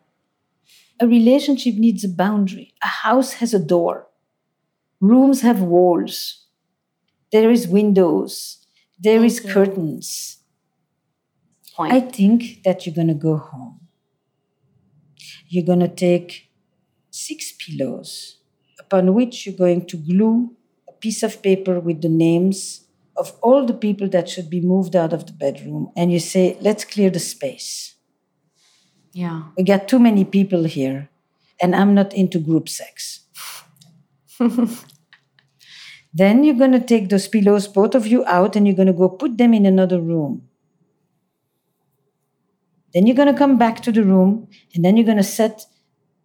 A relationship needs a boundary. A house has a door. Rooms have walls. There is windows. There is curtains. Point. I think that you're going to go home. You're going to take six pillows upon which you're going to glue a piece of paper with the names of all the people that should be moved out of the bedroom. And you say, let's clear the space. yeah. We got too many people here, and I'm not into group sex. then you're going to take those pillows, both of you, out, and you're going to go put them in another room. Then you're going to come back to the room, and then you're going to set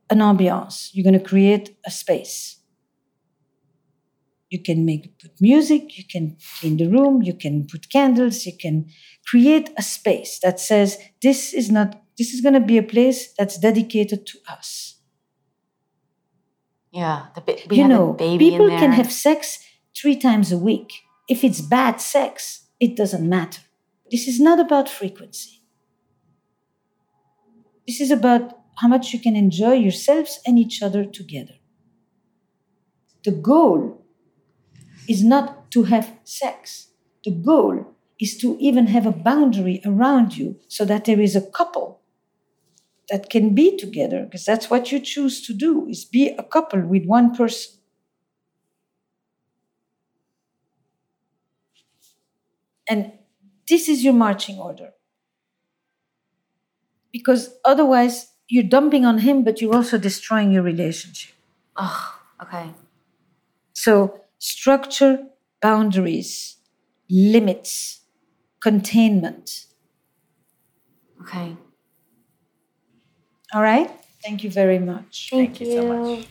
an ambiance. You're going to create a space. You can make put music, you can clean the room, you can put candles, you can create a space that says this is not this is going to be a place that's dedicated to us. Yeah. The you know, a baby people in there. can have sex three times a week. If it's bad sex, it doesn't matter. This is not about frequency. This is about how much you can enjoy yourselves and each other together. The goal is not to have sex. The goal is to even have a boundary around you so that there is a couple that can be together because that's what you choose to do is be a couple with one person and this is your marching order because otherwise you're dumping on him but you're also destroying your relationship Oh, okay. so structure boundaries limits containment Okay. all right thank you very much Thank you so much.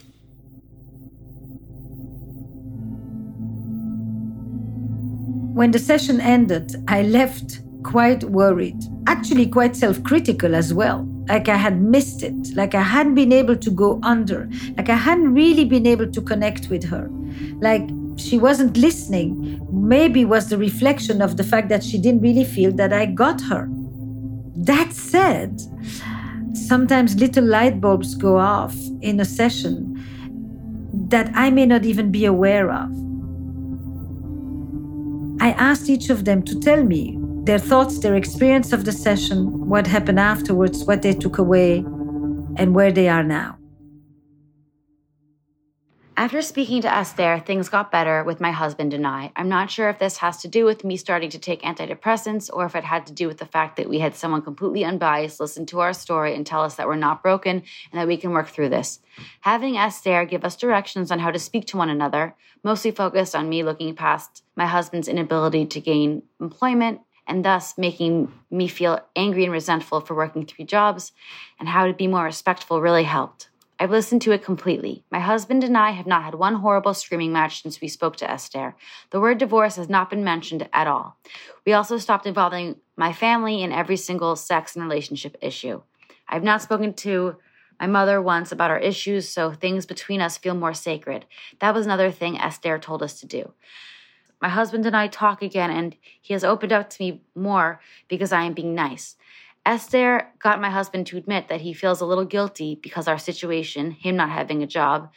When the session ended, I left quite worried, actually quite self critical as well. Like I had missed it, like I hadn't been able to go under, like I hadn't really been able to connect with her. Like she wasn't listening, maybe was the reflection of the fact that she didn't really feel that I got her. That said, sometimes little light bulbs go off in a session that I may not even be aware of. I asked each of them to tell me their thoughts, their experience of the session, what happened afterwards, what they took away, and where they are now. After speaking to Esther, things got better with my husband and I. I'm not sure if this has to do with me starting to take antidepressants or if it had to do with the fact that we had someone completely unbiased listen to our story and tell us that we're not broken and that we can work through this. Having Esther give us directions on how to speak to one another, mostly focused on me looking past my husband's inability to gain employment and thus making me feel angry and resentful for working three jobs and how to be more respectful really helped. I've listened to it completely. My husband and I have not had one horrible screaming match since we spoke to Esther. The word divorce has not been mentioned at all. We also stopped involving my family in every single sex and relationship issue. I've not spoken to my mother once about our issues, so things between us feel more sacred. That was another thing Esther told us to do. My husband and I talk again, and he has opened up to me more because I am being nice. Esther got my husband to admit that he feels a little guilty because our situation, him not having a job,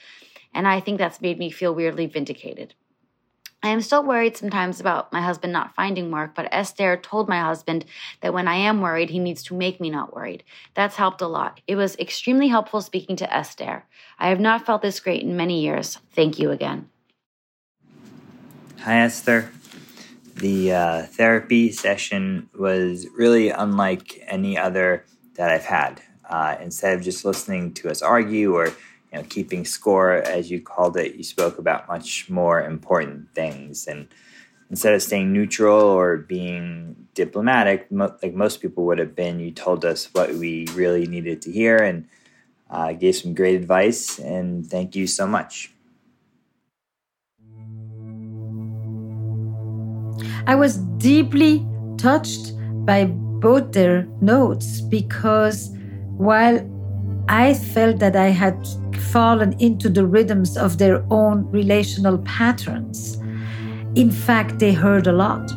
and I think that's made me feel weirdly vindicated. I am still worried sometimes about my husband not finding work, but Esther told my husband that when I am worried, he needs to make me not worried. That's helped a lot. It was extremely helpful speaking to Esther. I have not felt this great in many years. Thank you again. Hi, Esther. The uh, therapy session was really unlike any other that I've had. Uh, instead of just listening to us argue or you know keeping score, as you called it, you spoke about much more important things. And instead of staying neutral or being diplomatic, mo- like most people would have been, you told us what we really needed to hear and uh, gave some great advice. And thank you so much. I was deeply touched by both their notes because while I felt that I had fallen into the rhythms of their own relational patterns, In fact, they heard a lot.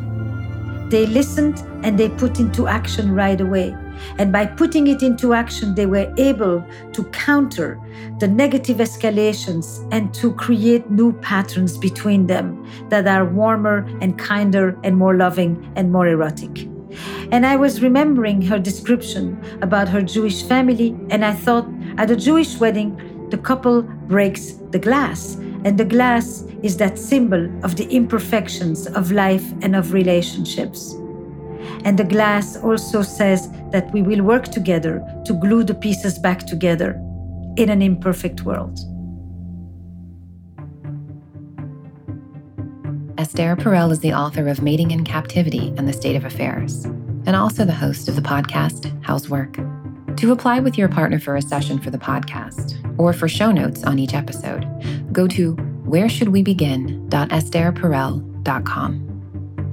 They listened and they put into action right away. And by putting it into action, they were able to counter the negative escalations and to create new patterns between them that are warmer and kinder and more loving and more erotic. And I was remembering her description about her Jewish family, and I thought at a Jewish wedding, the couple breaks the glass, and the glass is that symbol of the imperfections of life and of relationships. And the glass also says that we will work together to glue the pieces back together in an imperfect world. Esther Perel is the author of Mating in Captivity and the State of Affairs, and also the host of the podcast How's Work. To apply with your partner for a session for the podcast, or for show notes on each episode, go to whereshouldwebegin.estherperel.com.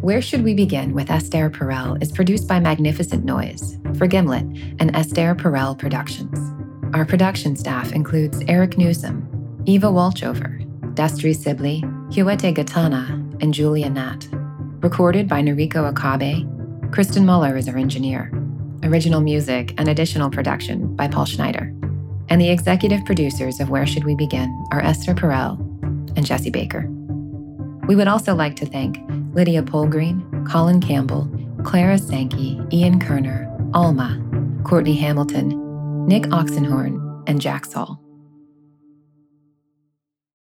Where Should We Begin with Esther Perel is produced by Magnificent Noise for Gimlet and Esther Perel Productions. Our production staff includes Eric Nuzum, Eva Wolchover, Destry Sibley, Hiwote Getaneh, and Julia Natt. Recorded by Noriko Okabe, Kristin Mueller is our engineer. Original music and additional production by Paul Schneider. And the executive producers of Where Should We Begin are Esther Perel and Jesse Baker. We would also like to thank Lydia Polgreen, Colin Campbell, Clara Sankey, Ian Kerner, Alma, Courtney Hamilton, Nick Oxenhorn, and Jack Saul.